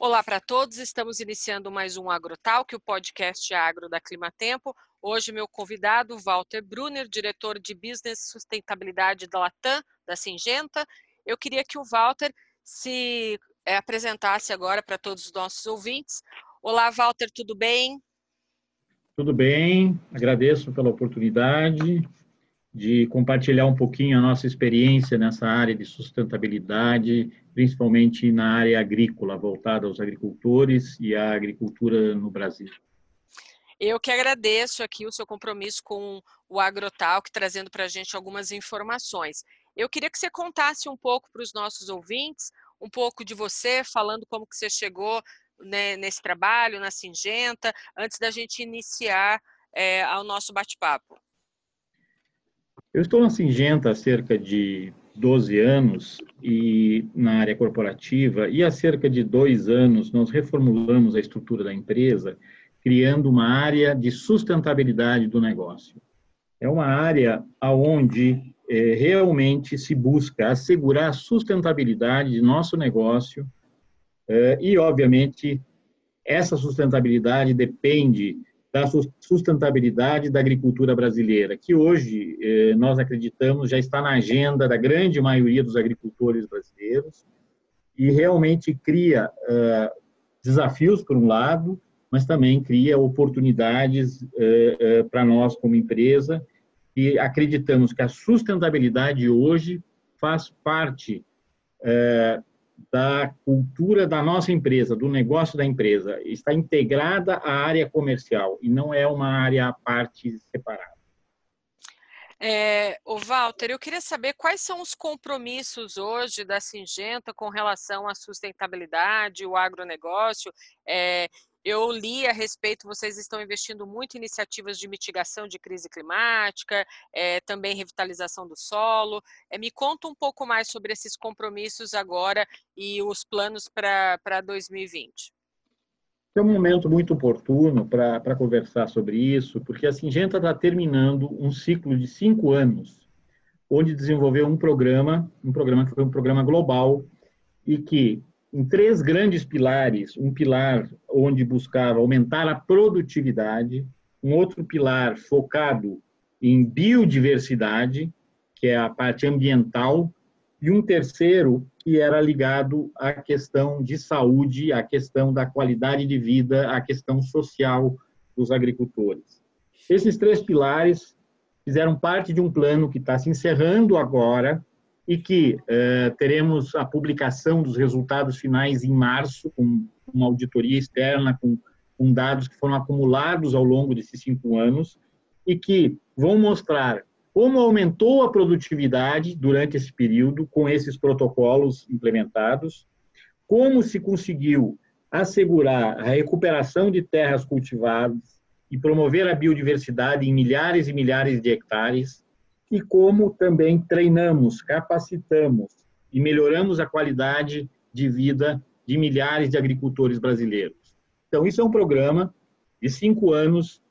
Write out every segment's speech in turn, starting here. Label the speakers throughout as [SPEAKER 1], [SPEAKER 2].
[SPEAKER 1] Olá para todos, estamos iniciando mais um AgroTalk, o podcast agro da Climatempo. Hoje, meu convidado, Walter Brunner, diretor de Business Sustentabilidade da Latam, da Singenta. Eu queria que o Walter se é, apresentasse agora para todos os nossos ouvintes. Olá, Walter, tudo bem?
[SPEAKER 2] Tudo bem, agradeço pela oportunidade de compartilhar um pouquinho a nossa experiência nessa área de sustentabilidade, principalmente na área agrícola, voltada aos agricultores e à agricultura no Brasil.
[SPEAKER 1] Eu que agradeço aqui o seu compromisso com o Agrotalk, trazendo para a gente algumas informações. Eu queria que você contasse um pouco para os nossos ouvintes, um pouco de você, falando como que você chegou né, nesse trabalho, na Singenta, antes da gente iniciar é, o nosso bate-papo.
[SPEAKER 2] Eu estou na Singenta há cerca de 12 anos e na área corporativa e há cerca de dois anos nós reformulamos a estrutura da empresa, criando uma área de sustentabilidade do negócio. É uma área aonde é, realmente se busca assegurar a sustentabilidade de nosso negócio é, e, obviamente, essa sustentabilidade depende da sustentabilidade da agricultura brasileira, que hoje eh, nós acreditamos já está na agenda da grande maioria dos agricultores brasileiros e realmente cria eh, desafios, por um lado, mas também cria oportunidades eh, para nós como empresa e acreditamos que a sustentabilidade hoje faz parte da cultura da nossa empresa, do negócio da empresa, está integrada à área comercial e não é uma área à parte separada.
[SPEAKER 1] É, o Walter, eu queria saber quais são os compromissos hoje da Singenta com relação à sustentabilidade, o agronegócio. É, eu li a respeito, vocês estão investindo muito em iniciativas de mitigação de crise climática, é, também revitalização do solo. É, me conta um pouco mais sobre esses compromissos agora e os planos para 2020.
[SPEAKER 2] É um momento muito oportuno para conversar sobre isso, porque a Singenta está terminando um ciclo de cinco anos, onde desenvolveu um programa, um programa que foi um programa global, e que em três grandes pilares, um pilar onde buscava aumentar a produtividade, um outro pilar focado em biodiversidade, que é a parte ambiental, e um terceiro que era ligado à questão de saúde, à questão da qualidade de vida, à questão social dos agricultores. Esses três pilares fizeram parte de um plano que está se encerrando agora, e que eh, teremos a publicação dos resultados finais em março, com uma auditoria externa, com, com dados que foram acumulados ao longo desses cinco anos, e que vão mostrar como aumentou a produtividade durante esse período com esses protocolos implementados, como se conseguiu assegurar a recuperação de terras cultivadas e promover a biodiversidade em milhares e milhares de hectares, e como também treinamos, capacitamos e melhoramos a qualidade de vida de milhares de agricultores brasileiros. Então, isso é um programa de cinco anos,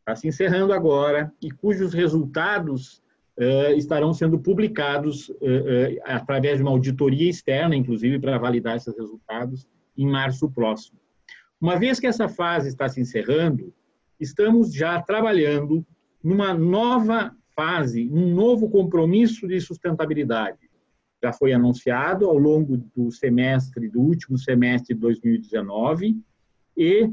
[SPEAKER 2] está se encerrando agora, e cujos resultados uh, estarão sendo publicados uh, uh, através de uma auditoria externa, inclusive, para validar esses resultados, em março próximo. Uma vez que essa fase está se encerrando, estamos já trabalhando numa nova fase um novo compromisso de sustentabilidade. Já foi anunciado ao longo do semestre, do último semestre de 2019, e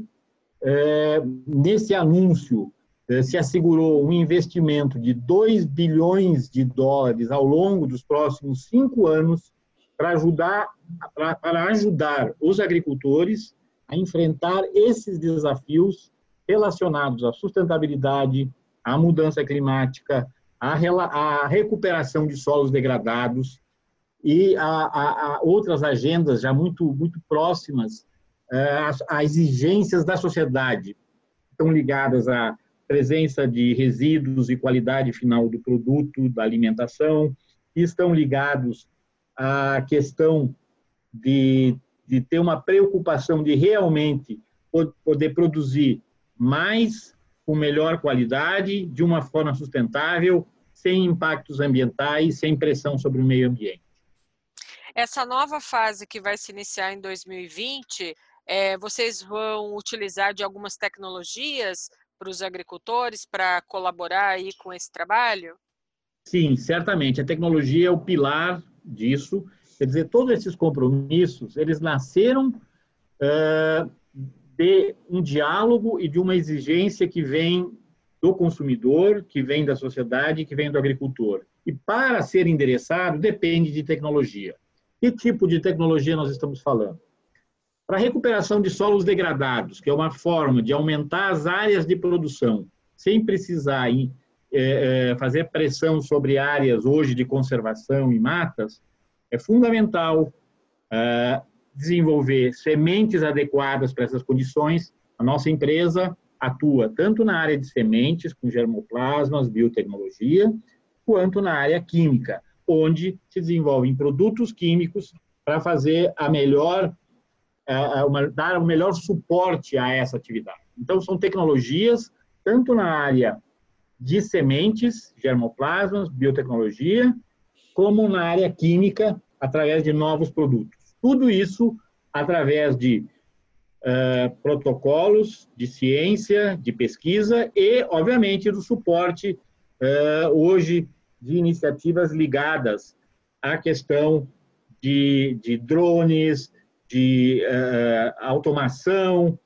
[SPEAKER 2] é, nesse anúncio é, se assegurou um investimento de 2 bilhões de dólares ao longo dos próximos cinco anos para ajudar, para ajudar os agricultores a enfrentar esses desafios relacionados à sustentabilidade, à mudança climática, a, a recuperação de solos degradados e a, a, a outras agendas já muito, muito próximas às, é, exigências da sociedade, estão ligadas à presença de resíduos e qualidade final do produto, da alimentação, estão ligados à questão de, de ter uma preocupação de realmente poder produzir mais com melhor qualidade, de uma forma sustentável, sem impactos ambientais, sem pressão sobre o meio ambiente.
[SPEAKER 1] Essa nova fase que vai se iniciar em 2020, é, vocês vão utilizar de algumas tecnologias para os agricultores para colaborar aí com esse trabalho?
[SPEAKER 2] Sim, certamente. A tecnologia é o pilar disso. Quer dizer, todos esses compromissos, eles nasceram uh, de um diálogo e de uma exigência que vem do consumidor, que vem da sociedade, que vem do agricultor. E para ser endereçado, depende de tecnologia. Que tipo de tecnologia nós estamos falando? Para a recuperação de solos degradados, que é uma forma de aumentar as áreas de produção, sem precisar é, é, fazer pressão sobre áreas hoje de conservação e matas, é fundamental é, desenvolver sementes adequadas para essas condições. A nossa empresa atua tanto na área de sementes, com germoplasmas, biotecnologia, quanto na área química, onde se desenvolvem produtos químicos para fazer a melhor, uma, dar o melhor suporte a essa atividade. Então, são tecnologias, tanto na área de sementes, germoplasmas, biotecnologia, como na área química, através de novos produtos. Tudo isso através de uh, protocolos de ciência, de pesquisa e, obviamente, do suporte uh, hoje de iniciativas ligadas à questão de, de drones, de uh, automação,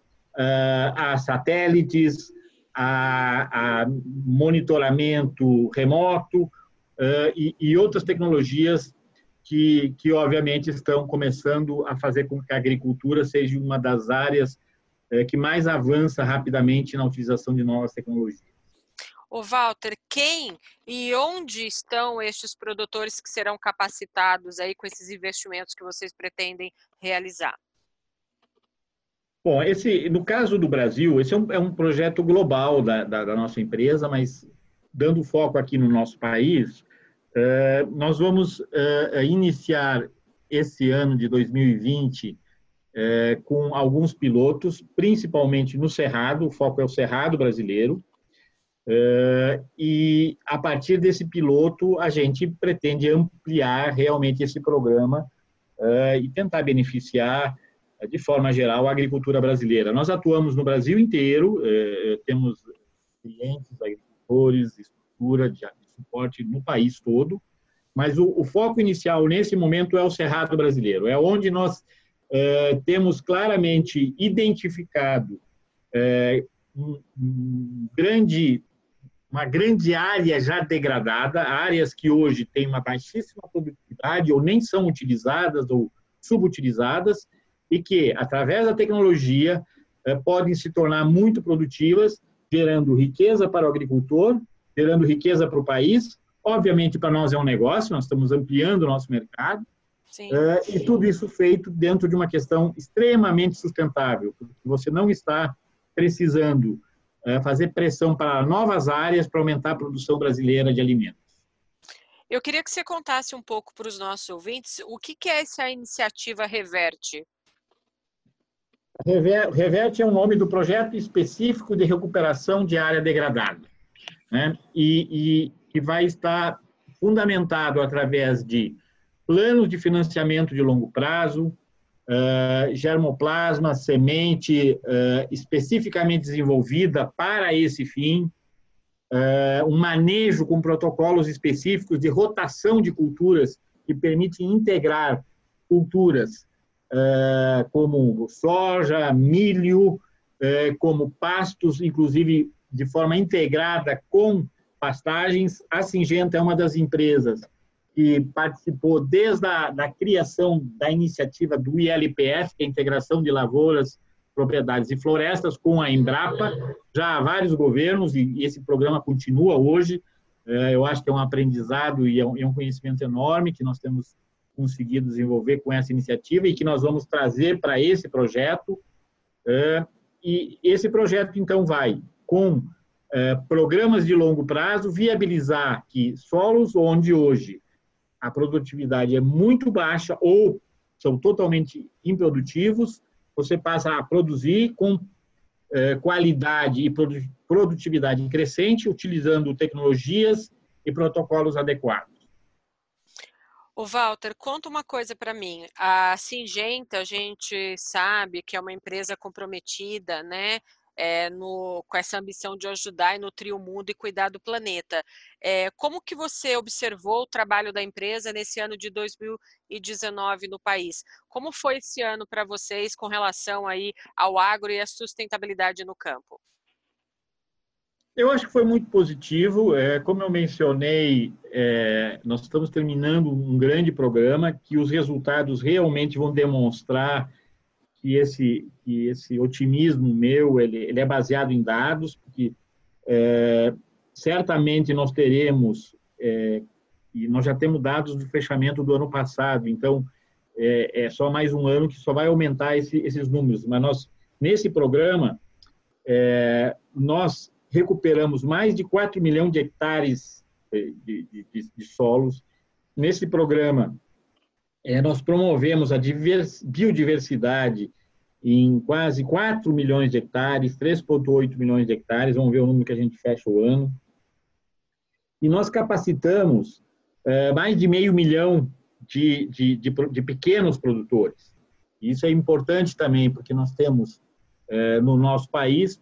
[SPEAKER 2] a satélites, a, a monitoramento remoto e, e outras tecnologias que, que obviamente estão começando a fazer com que a agricultura seja uma das áreas é, que mais avança rapidamente na utilização de novas tecnologias.
[SPEAKER 1] O Walter, quem e onde estão estes produtores que serão capacitados aí com esses investimentos que vocês pretendem realizar?
[SPEAKER 2] Bom, esse, no caso do Brasil, esse é um, é um projeto global da, da, da, nossa empresa, mas dando foco aqui no nosso país, é, nós vamos é, iniciar esse ano de 2020 é, com alguns pilotos, principalmente no Cerrado, o foco é o Cerrado brasileiro, e a partir desse piloto a gente pretende ampliar realmente esse programa e tentar beneficiar de forma geral a agricultura brasileira. Nós atuamos no Brasil inteiro, temos clientes, agricultores, estrutura de suporte no país todo, mas o, o foco inicial nesse momento é o Cerrado brasileiro, é onde nós é, temos claramente identificado é, um, um grande, uma grande área já degradada, áreas que hoje têm uma baixíssima produtividade ou nem são utilizadas ou subutilizadas, e que, através da tecnologia, é, podem se tornar muito produtivas, gerando riqueza para o agricultor gerando riqueza para o país. Obviamente, para nós é um negócio, nós estamos ampliando o nosso mercado. Uh, e tudo isso feito dentro de uma questão extremamente sustentável, porque você não está precisando uh, fazer pressão para novas áreas para aumentar a produção brasileira de alimentos.
[SPEAKER 1] Eu queria que você contasse um pouco para os nossos ouvintes o que, que é essa iniciativa Reverte.
[SPEAKER 2] Reverte é o nome do projeto específico de recuperação de área degradada né? e, que vai estar fundamentado através de planos de financiamento de longo prazo, uh, germoplasma, semente uh, especificamente desenvolvida para esse fim, uh, um manejo com protocolos específicos de rotação de culturas que permitem integrar culturas como soja, milho, como pastos, inclusive de forma integrada com pastagens. A Singenta é uma das empresas que participou desde a da criação da iniciativa do ILPF, que é a Integração de Lavouras, Propriedades e Florestas, com a Embrapa, já há vários governos, e esse programa continua hoje. É, eu acho que é um aprendizado e é, é um conhecimento enorme que nós temos conseguido desenvolver com essa iniciativa e que nós vamos trazer para esse projeto. É, e esse projeto, então, vai com eh, programas de longo prazo, viabilizar que solos onde hoje a produtividade é muito baixa ou são totalmente improdutivos, você passa a produzir com eh, qualidade e produtividade crescente, utilizando tecnologias e protocolos adequados.
[SPEAKER 1] O Walter, conta uma coisa para mim. A Singenta, a gente sabe que é uma empresa comprometida, né, é, no, com essa ambição de ajudar e nutrir o mundo e cuidar do planeta. É, como que você observou o trabalho da empresa nesse ano de 2019 no país? Como foi esse ano para vocês com relação aí ao agro e à sustentabilidade no campo?
[SPEAKER 2] Eu acho que foi muito positivo. É, como eu mencionei, nós estamos terminando um grande programa que os resultados realmente vão demonstrar que esse, que esse otimismo meu ele, ele é baseado em dados, porque é, certamente nós teremos, é, e nós já temos dados do fechamento do ano passado, então é, é só mais um ano que só vai aumentar esse, esses números. Mas nós, nesse programa, é, nós recuperamos mais de 4 milhões de hectares de, de, de, de solos. Nesse programa, é, nós promovemos a biodiversidade em quase 4 milhões de hectares, 3,8 milhões de hectares, vamos ver o número que a gente fecha o ano. E nós capacitamos é, mais de meio milhão de, de, de, de, pequenos produtores. Isso é importante também, porque nós temos é, no nosso país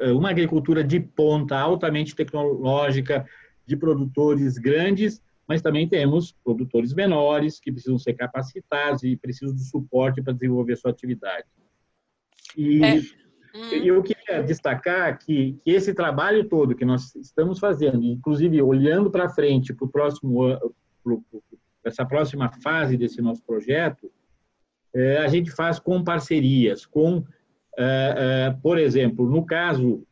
[SPEAKER 2] é, uma agricultura de ponta, altamente tecnológica, de produtores grandes, mas também temos produtores menores que precisam ser capacitados e precisam de suporte para desenvolver sua atividade. E é. Hum. eu queria destacar que, que, esse trabalho todo que nós estamos fazendo, inclusive olhando para frente para o próximo ano, essa próxima fase desse nosso projeto, é, a gente faz com parcerias, com, é, é, por exemplo, no caso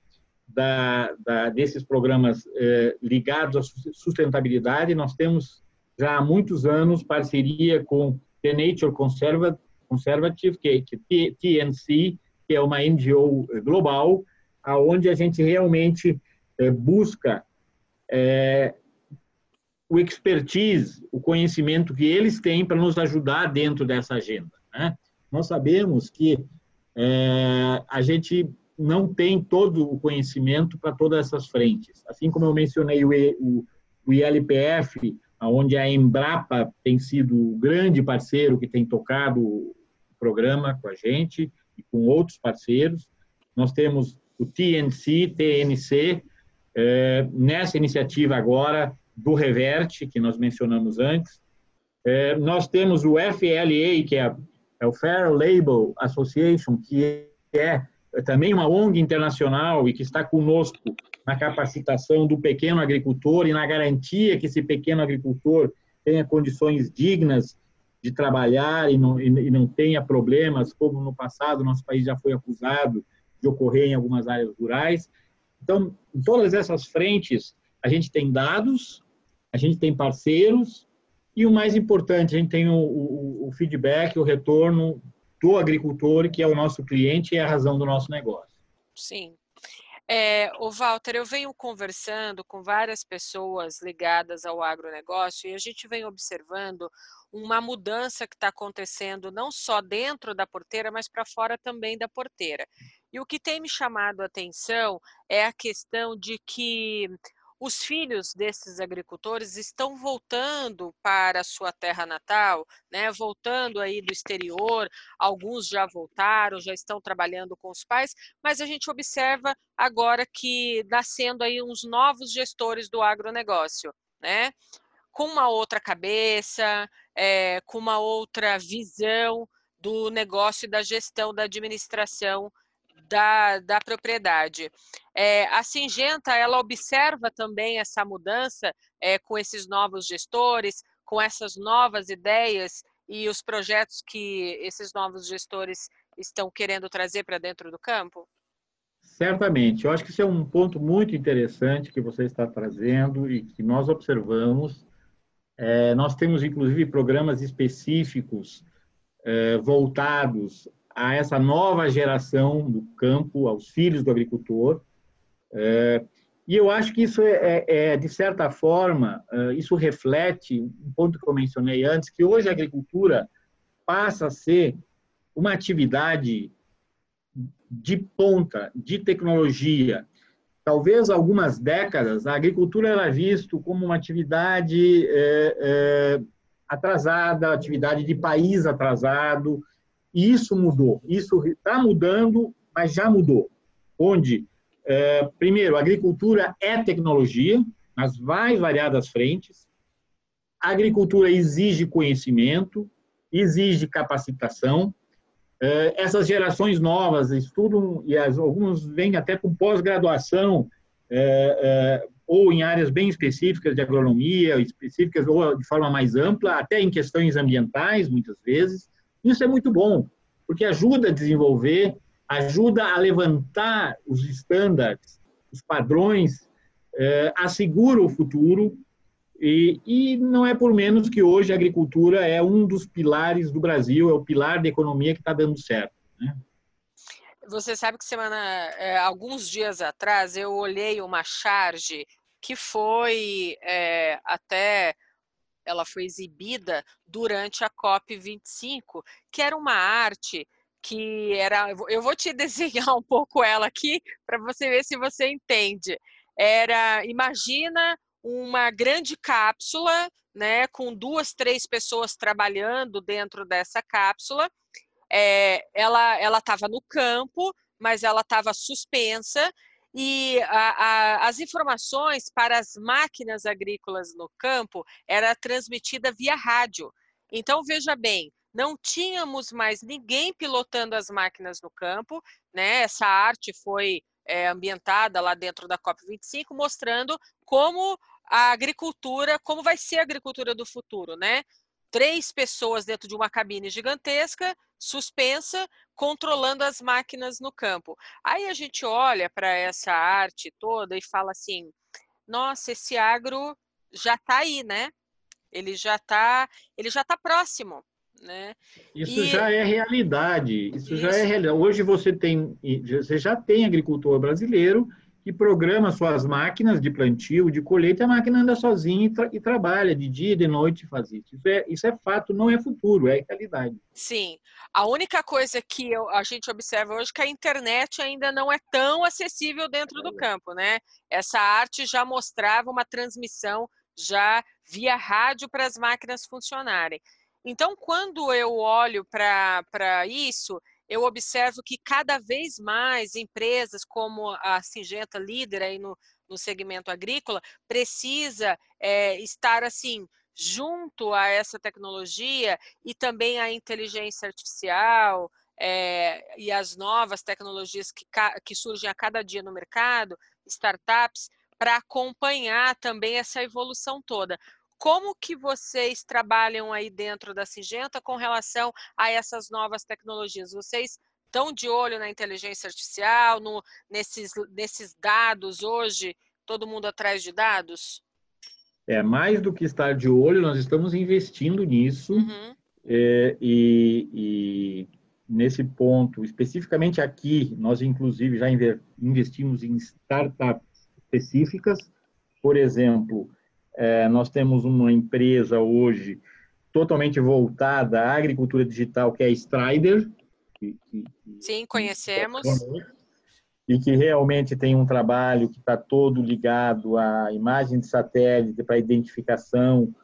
[SPEAKER 2] da, da, desses programas eh, ligados à sustentabilidade, nós temos já há muitos anos parceria com The Nature Conservative, que, é TNC, que é uma NGO global, aonde a gente realmente eh, busca eh, o expertise, o conhecimento que eles têm para nos ajudar dentro dessa agenda. Né? Nós sabemos que a gente não tem todo o conhecimento para todas essas frentes. Assim como eu mencionei o, o, o ILPF, onde a Embrapa tem sido o grande parceiro que tem tocado o programa com a gente e com outros parceiros. Nós temos o TNC, TNC, é, nessa iniciativa agora do Reverte, que nós mencionamos antes. É, nós temos o FLA, que é, é o Fair Label Association, que é também uma ONG internacional e que está conosco na capacitação do pequeno agricultor e na garantia que esse pequeno agricultor tenha condições dignas de trabalhar e não, e não tenha problemas, como no passado nosso país já foi acusado de ocorrer em algumas áreas rurais. Então, em todas essas frentes, a gente tem dados, a gente tem parceiros e o mais importante, a gente tem o, o, o feedback, o retorno do agricultor, que é o nosso cliente e é a razão do nosso negócio.
[SPEAKER 1] Sim. É, o Walter, eu venho conversando com várias pessoas ligadas ao agronegócio e a gente vem observando uma mudança que está acontecendo não só dentro da porteira, mas para fora também da porteira. E o que tem me chamado a atenção é a questão de que os filhos desses agricultores estão voltando para a sua terra natal, né, voltando aí do exterior, alguns já voltaram, já estão trabalhando com os pais, mas a gente observa agora que nascendo aí uns novos gestores do agronegócio, né, com uma outra cabeça, é, com uma outra visão do negócio e da gestão da administração da, da propriedade. É, a Singenta, ela observa também essa mudança é, com esses novos gestores, com essas novas ideias e os projetos que esses novos gestores estão querendo trazer para dentro do campo?
[SPEAKER 2] Certamente. Eu acho que isso é um ponto muito interessante que você está trazendo e que nós observamos. É, nós temos, inclusive, programas específicos é, voltados a essa nova geração do campo, aos filhos do agricultor. É, e eu acho que isso é, é, é de certa forma, é, isso reflete um ponto que eu mencionei antes, que hoje a agricultura passa a ser uma atividade de ponta, de tecnologia. Talvez algumas décadas a agricultura era visto como uma atividade é, é, atrasada, atividade de país atrasado. E isso mudou. Isso está mudando, mas já mudou. Onde, é, primeiro, a agricultura é tecnologia, nas mais variadas frentes. A agricultura exige conhecimento, exige capacitação. É, essas gerações novas estudam, e as, alguns vêm até com pós-graduação, é, é, ou em áreas bem específicas de agronomia, específicas ou de forma mais ampla, até em questões ambientais, muitas vezes. Isso é muito bom, porque ajuda a desenvolver, ajuda a levantar os estándares, os padrões, eh, assegura o futuro, e, e, não é por menos que hoje a agricultura é um dos pilares do Brasil, é o pilar da economia que está dando certo. Né?
[SPEAKER 1] Você sabe que semana, é, alguns dias atrás, eu olhei uma charge que foi é, até ela foi exibida durante a COP 25, que era uma arte que era. Eu vou te desenhar um pouco ela aqui para você ver se você entende. Era, imagina uma grande cápsula, né, com duas, três pessoas trabalhando dentro dessa cápsula é, ela estava no campo, mas ela estava suspensa e a, a, as informações para as máquinas agrícolas no campo era transmitida via rádio. Então veja bem, não tínhamos mais ninguém pilotando as máquinas no campo, né? Essa arte foi é, ambientada lá dentro da COP25, mostrando como a agricultura, como vai ser a agricultura do futuro, né? Três pessoas dentro de uma cabine gigantesca, suspensa, controlando as máquinas no campo. Aí a gente olha para essa arte toda e fala assim: nossa, esse agro já está aí, né? Ele já está, ele já está próximo. Né?
[SPEAKER 2] Isso e... já é realidade. Isso, Isso, já é realidade. Hoje você tem, você já tem agricultor brasileiro que programa suas máquinas de plantio, de colheita, a máquina anda sozinha e, tra e trabalha de dia e de noite faz isso. Isso é, isso é fato, não é futuro, é realidade.
[SPEAKER 1] Sim. A única coisa que eu, a gente observa hoje é que a internet ainda não é tão acessível dentro do campo, né? Essa arte já mostrava uma transmissão já via rádio para as máquinas funcionarem. Então, quando eu olho para isso, eu observo que cada vez mais empresas como a Singenta, líder aí no, no segmento agrícola, precisa é, estar assim junto a essa tecnologia e também a inteligência artificial é, e as novas tecnologias que, que surgem a cada dia no mercado, startups, para acompanhar também essa evolução toda. Como que vocês trabalham aí dentro da Singenta com relação a essas novas tecnologias? Vocês estão de olho na inteligência artificial, no, nesses, nesses dados hoje? Todo mundo atrás de dados?
[SPEAKER 2] É, mais do que estar de olho, nós estamos investindo nisso. Uhum. É, e, e, nesse ponto, especificamente aqui, nós inclusive já investimos em startups específicas. Por exemplo, é, nós temos uma empresa hoje totalmente voltada à agricultura digital, que é a Strider.
[SPEAKER 1] Que, que, Sim, conhecemos.
[SPEAKER 2] E que realmente tem um trabalho que está todo ligado à imagem de satélite para identificação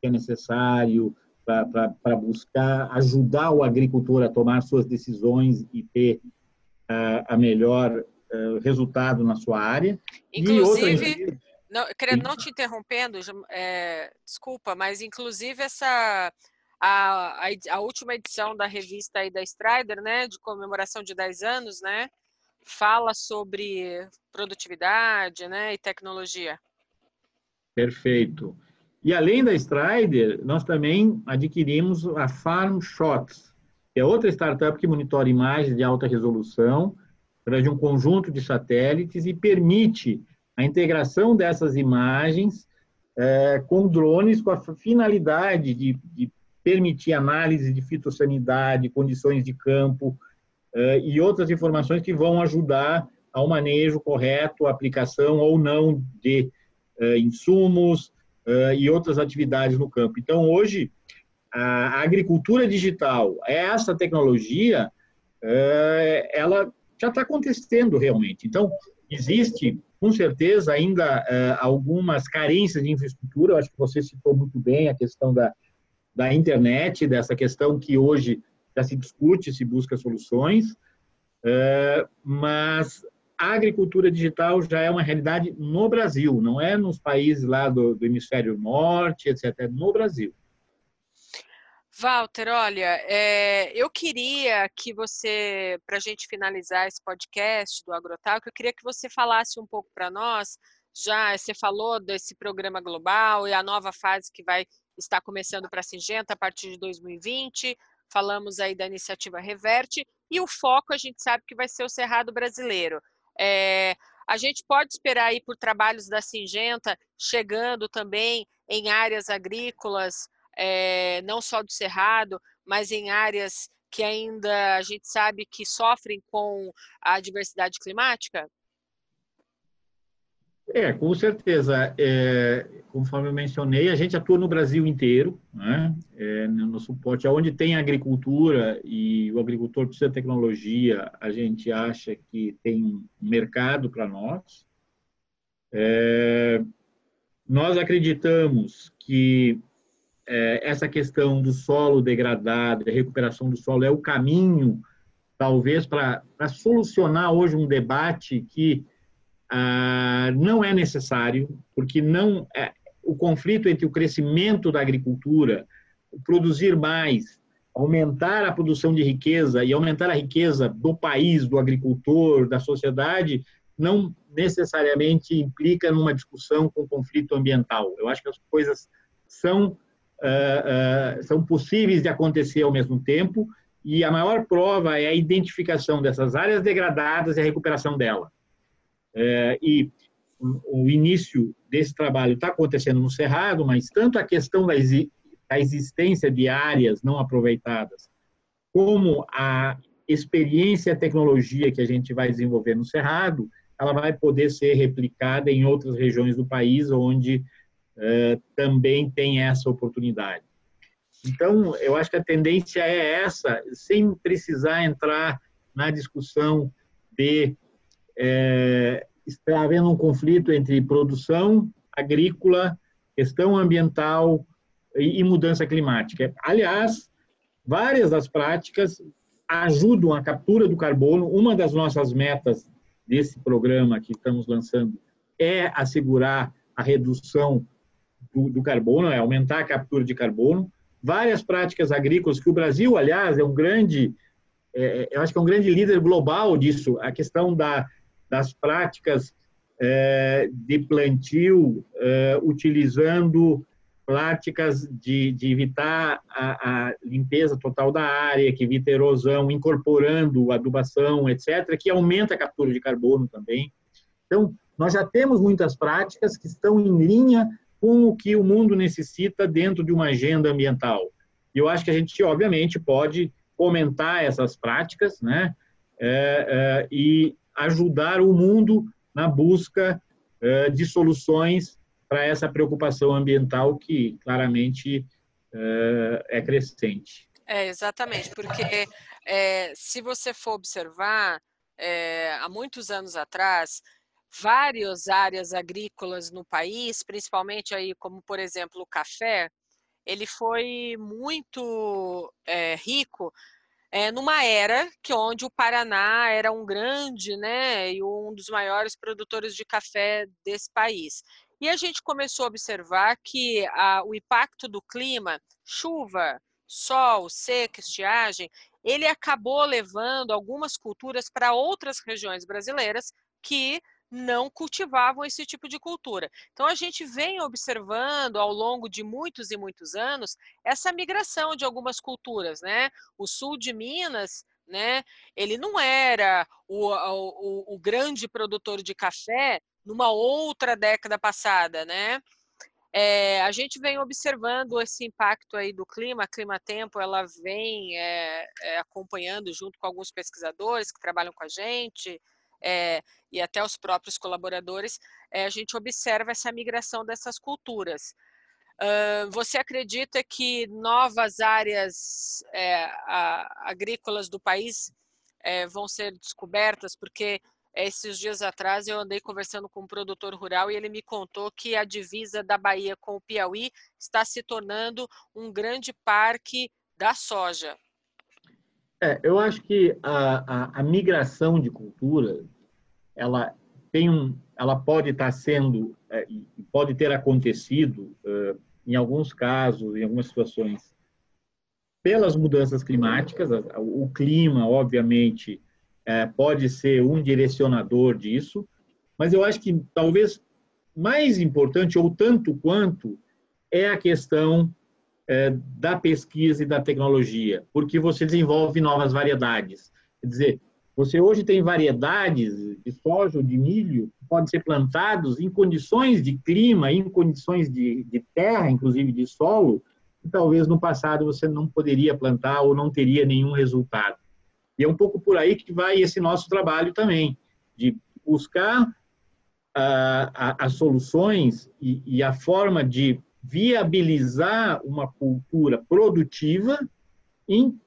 [SPEAKER 2] que é necessário para buscar ajudar o agricultor a tomar suas decisões e ter uh, a melhor uh, resultado na sua área.
[SPEAKER 1] Inclusive, não, querendo não te interrompendo, é, desculpa, mas inclusive essa a, a, a, última edição da revista aí da Strider, né, de comemoração de 10 anos, né, fala sobre produtividade, né, e tecnologia.
[SPEAKER 2] Perfeito. E além da Strider, nós também adquirimos a Farm Shots, que é outra startup que monitora imagens de alta resolução através de um conjunto de satélites e permite a integração dessas imagens é, com drones com a finalidade de, de, permitir análise de fitossanidade, condições de campo é, e outras informações que vão ajudar ao manejo correto, aplicação ou não de é, insumos é, e outras atividades no campo. Então, hoje, a agricultura digital, essa tecnologia, é, ela já está acontecendo realmente. Então, existe com certeza ainda uh, algumas carências de infraestrutura. Eu acho que você citou muito bem a questão da, da internet, dessa questão que hoje já se discute, se busca soluções, é, mas a agricultura digital já é uma realidade no Brasil, não é nos países lá do, do hemisfério norte, etc., é no Brasil.
[SPEAKER 1] Walter, olha, é, eu queria que você, para a gente finalizar esse podcast do Agrotalk, eu queria que você falasse um pouco para nós, já você falou desse programa global e a nova fase que vai estar começando para a Singenta a partir de 2020, falamos aí da iniciativa Reverte, e o foco a gente sabe que vai ser o Cerrado Brasileiro. É, a gente pode esperar aí por trabalhos da Singenta chegando também em áreas agrícolas, é, não só do Cerrado, mas em áreas que ainda a gente sabe que sofrem com a diversidade climática?
[SPEAKER 2] É, com certeza. É, conforme eu mencionei, a gente atua no Brasil inteiro, né? É, no suporte, onde tem agricultura e o agricultor precisa de tecnologia, a gente acha que tem mercado para nós. É, nós acreditamos que é, essa questão do solo degradado, da recuperação do solo, é o caminho, talvez, para solucionar hoje um debate que ah, não é necessário, porque não é, o conflito entre o crescimento da agricultura, produzir mais, aumentar a produção de riqueza e aumentar a riqueza do país, do agricultor, da sociedade, não necessariamente implica numa discussão com conflito ambiental. Eu acho que as coisas são uh, uh, são possíveis de acontecer ao mesmo tempo, e a maior prova é a identificação dessas áreas degradadas e a recuperação dela. Uh, e o início desse trabalho está acontecendo no Cerrado, mas tanto a questão da, da existência de áreas não aproveitadas, como a experiência e a tecnologia que a gente vai desenvolver no Cerrado, ela vai poder ser replicada em outras regiões do país onde uh, também tem essa oportunidade. Então, eu acho que a tendência é essa, sem precisar entrar na discussão de é, havendo um conflito entre produção agrícola, questão ambiental e, e mudança climática. Aliás, várias das práticas ajudam a captura do carbono. Uma das nossas metas desse programa que estamos lançando é assegurar a redução do, do carbono, é aumentar a captura de carbono. Várias práticas agrícolas, que o Brasil, aliás, é um grande, é, é, eu acho que é um grande líder global disso, a questão da, das práticas é, de plantio é, utilizando práticas de, de evitar a, a, limpeza total da área, que evita erosão, incorporando adubação, etc., que aumenta a captura de carbono também. Então, nós já temos muitas práticas que estão em linha com o que o mundo necessita dentro de uma agenda ambiental. E eu acho que a gente, obviamente, pode comentar essas práticas né, é, é, e ajudar o mundo na busca é, de soluções para essa preocupação ambiental que claramente é, é crescente.
[SPEAKER 1] É, exatamente, porque é, se você for observar, é, há muitos anos atrás, várias áreas agrícolas no país, principalmente aí como por exemplo o café, ele foi muito é, rico é, numa era que onde o Paraná era um grande, né, e um dos maiores produtores de café desse país. E a gente começou a observar que a, o impacto do clima, chuva, sol, seca, estiagem, ele acabou levando algumas culturas para outras regiões brasileiras que não cultivavam esse tipo de cultura. Então a gente vem observando ao longo de muitos e muitos anos essa migração de algumas culturas, né? O sul de Minas, né? Ele não era o, o, o grande produtor de café numa outra década passada, né? É, a gente vem observando esse impacto aí do clima, a Clima Tempo, ela vem é, é, acompanhando junto com alguns pesquisadores que trabalham com a gente, é, e até os próprios colaboradores, é, a gente observa essa migração dessas culturas. Uh, você acredita que novas áreas é, a, agrícolas do país vão ser descobertas? Porque esses dias atrás eu andei conversando com um produtor rural e ele me contou que a divisa da Bahia com o Piauí está se tornando um grande parque da soja.
[SPEAKER 2] É, eu acho que a, a, a, migração de cultura, ela tem um, ela pode estar sendo, é, pode ter acontecido é, em alguns casos, em algumas situações, pelas mudanças climáticas. O clima, obviamente, é, pode ser um direcionador disso, mas eu acho que talvez mais importante ou tanto quanto é a questão é, da pesquisa e da tecnologia, porque você desenvolve novas variedades. Quer dizer, você hoje tem variedades de soja ou de milho que podem ser plantados em condições de clima, em condições de, de terra, inclusive de solo, que talvez no passado você não poderia plantar ou não teria nenhum resultado. E é um pouco por aí que vai esse nosso trabalho também, de buscar as soluções e, e a forma de viabilizar uma cultura produtiva em,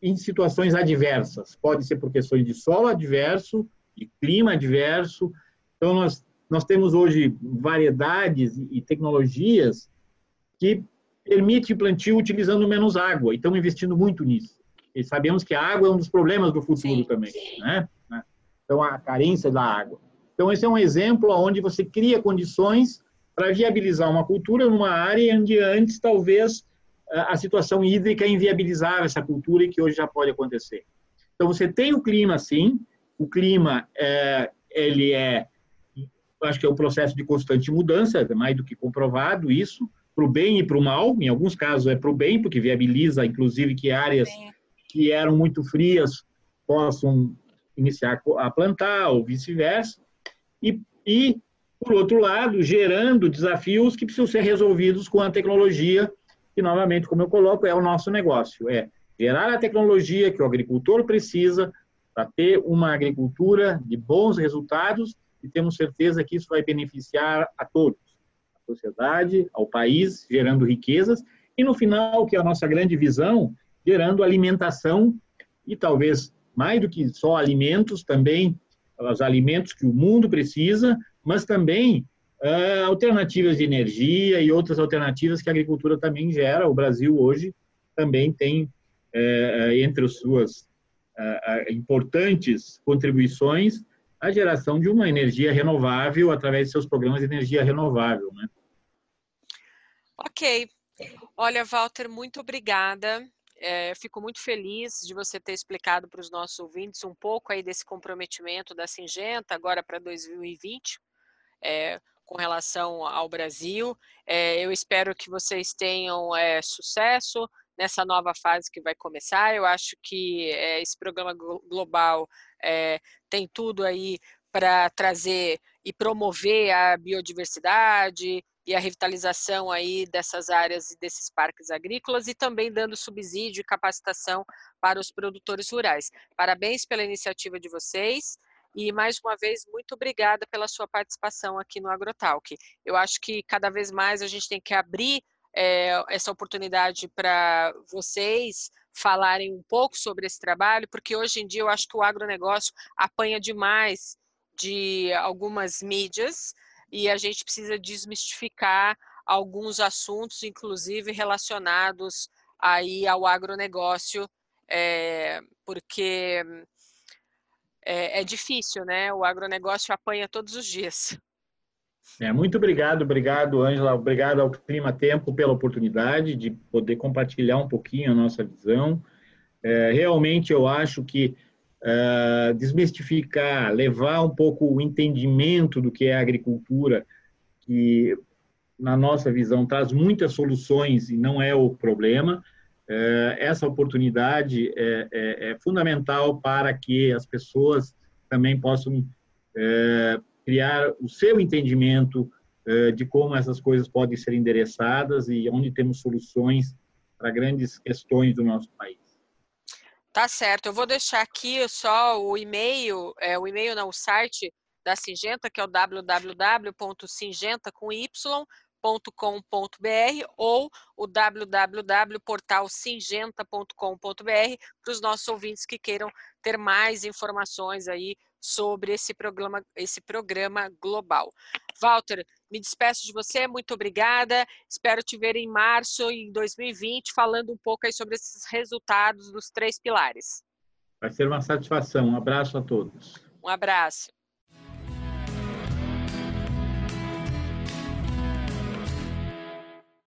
[SPEAKER 2] em situações adversas. Pode ser por questões de solo adverso, de clima adverso. Então, nós, nós temos hoje variedades e tecnologias que permitem plantio utilizando menos água e estamos investindo muito nisso. E sabemos que a água é um dos problemas do futuro sim, também, sim. Né? Então, a carência da água. Então, esse é um exemplo onde você cria condições para viabilizar uma cultura numa área onde antes talvez a situação hídrica inviabilizava essa cultura e que hoje já pode acontecer. Então você tem o clima sim, o clima é, ele é, acho que é um processo de constante mudança, mais do que comprovado isso, para o bem e para o mal. Em alguns casos é para o bem, porque viabiliza, inclusive, que áreas que eram muito frias possam iniciar a plantar ou vice-versa. E, e por outro lado, gerando desafios que precisam ser resolvidos com a tecnologia, que, novamente, como eu coloco, é o nosso negócio. É gerar a tecnologia que o agricultor precisa para ter uma agricultura de bons resultados e temos certeza que isso vai beneficiar a todos, a sociedade, ao país, gerando riquezas e, no final, que é a nossa grande visão, gerando alimentação e talvez mais do que só alimentos, também os alimentos que o mundo precisa, mas também uh, alternativas de energia e outras alternativas que a agricultura também gera. O Brasil hoje também tem, uh, entre as suas uh, importantes contribuições, a geração de uma energia renovável através de seus programas de energia renovável. Né?
[SPEAKER 1] Ok. Olha, Walter, muito obrigada. É, fico muito feliz de você ter explicado para os nossos ouvintes um pouco aí desse comprometimento da Singenta agora para 2020 é, com relação ao Brasil. É, eu espero que vocês tenham é, sucesso nessa nova fase que vai começar. Eu acho que esse programa global tem tudo aí para trazer e promover a biodiversidade e a revitalização aí dessas áreas e desses parques agrícolas e também dando subsídio e capacitação para os produtores rurais. Parabéns pela iniciativa de vocês. E mais uma vez, muito obrigada pela sua participação aqui no AgroTalk. Eu acho que cada vez mais a gente tem que abrir é, essa oportunidade para vocês falarem um pouco sobre esse trabalho, porque hoje em dia eu acho que o agronegócio apanha demais de algumas mídias e a gente precisa desmistificar alguns assuntos, inclusive relacionados aí ao agronegócio, é, porque é, é difícil, né? O agronegócio apanha todos os dias.
[SPEAKER 2] É, muito obrigado, obrigado, Ângela, obrigado ao Clima Tempo pela oportunidade de poder compartilhar um pouquinho a nossa visão. É, realmente, eu acho que é, desmistificar, levar um pouco o entendimento do que é a agricultura, que, na nossa visão, traz muitas soluções e não é o problema, essa oportunidade é, é, é, fundamental para que as pessoas também possam é, criar o seu entendimento é, de como essas coisas podem ser endereçadas e onde temos soluções para grandes questões do nosso país.
[SPEAKER 1] Tá certo. Eu vou deixar aqui só o e-mail, é, o e-mail não, o site da Singenta, que é o www.singenta com y singenta.com.br ou o www.portalsingenta.com.br para os nossos ouvintes que queiram ter mais informações aí sobre esse programa, esse programa global. Walter, me despeço de você, muito obrigada. Espero te ver em março em 2020 falando um pouco aí sobre esses resultados dos três pilares.
[SPEAKER 2] Vai ser uma satisfação. Um abraço a todos.
[SPEAKER 1] Um abraço.